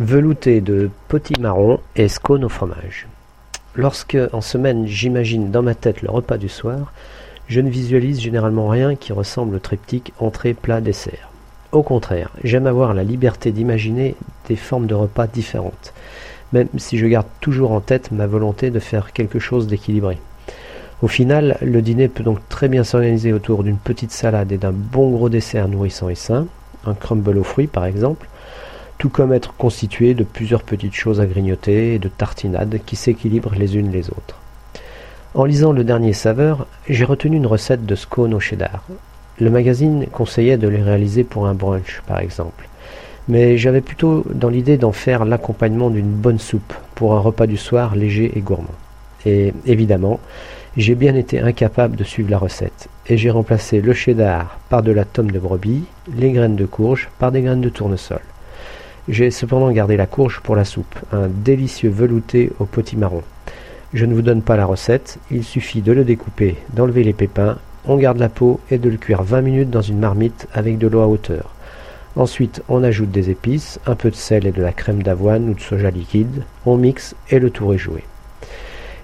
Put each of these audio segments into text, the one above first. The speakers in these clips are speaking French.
Velouté de potimarron et scone au fromage. Lorsque, en semaine, j'imagine dans ma tête le repas du soir, je ne visualise généralement rien qui ressemble au triptyque entrée, plat, dessert. Au contraire, j'aime avoir la liberté d'imaginer des formes de repas différentes, même si je garde toujours en tête ma volonté de faire quelque chose d'équilibré. Au final, le dîner peut donc très bien s'organiser autour d'une petite salade et d'un bon gros dessert nourrissant et sain, un crumble aux fruits par exemple, tout comme être constitué de plusieurs petites choses à grignoter et de tartinades qui s'équilibrent les unes les autres. En lisant le dernier saveur, j'ai retenu une recette de scone au cheddar. Le magazine conseillait de les réaliser pour un brunch, par exemple. Mais j'avais plutôt dans l'idée d'en faire l'accompagnement d'une bonne soupe pour un repas du soir léger et gourmand. Et évidemment, j'ai bien été incapable de suivre la recette, et j'ai remplacé le cheddar par de la tome de brebis, les graines de courge par des graines de tournesol. J'ai cependant gardé la courge pour la soupe, un délicieux velouté au potimarron. Je ne vous donne pas la recette, il suffit de le découper, d'enlever les pépins, on garde la peau et de le cuire 20 minutes dans une marmite avec de l'eau à hauteur. Ensuite, on ajoute des épices, un peu de sel et de la crème d'avoine ou de soja liquide, on mixe et le tour est joué.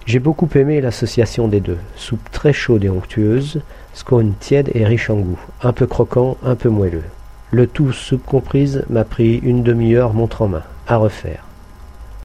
J'ai beaucoup aimé l'association des deux, soupe très chaude et onctueuse, scone tiède et riche en goût, un peu croquant, un peu moelleux. Le tout, soupe comprise, m'a pris une demi-heure montre en main. À refaire.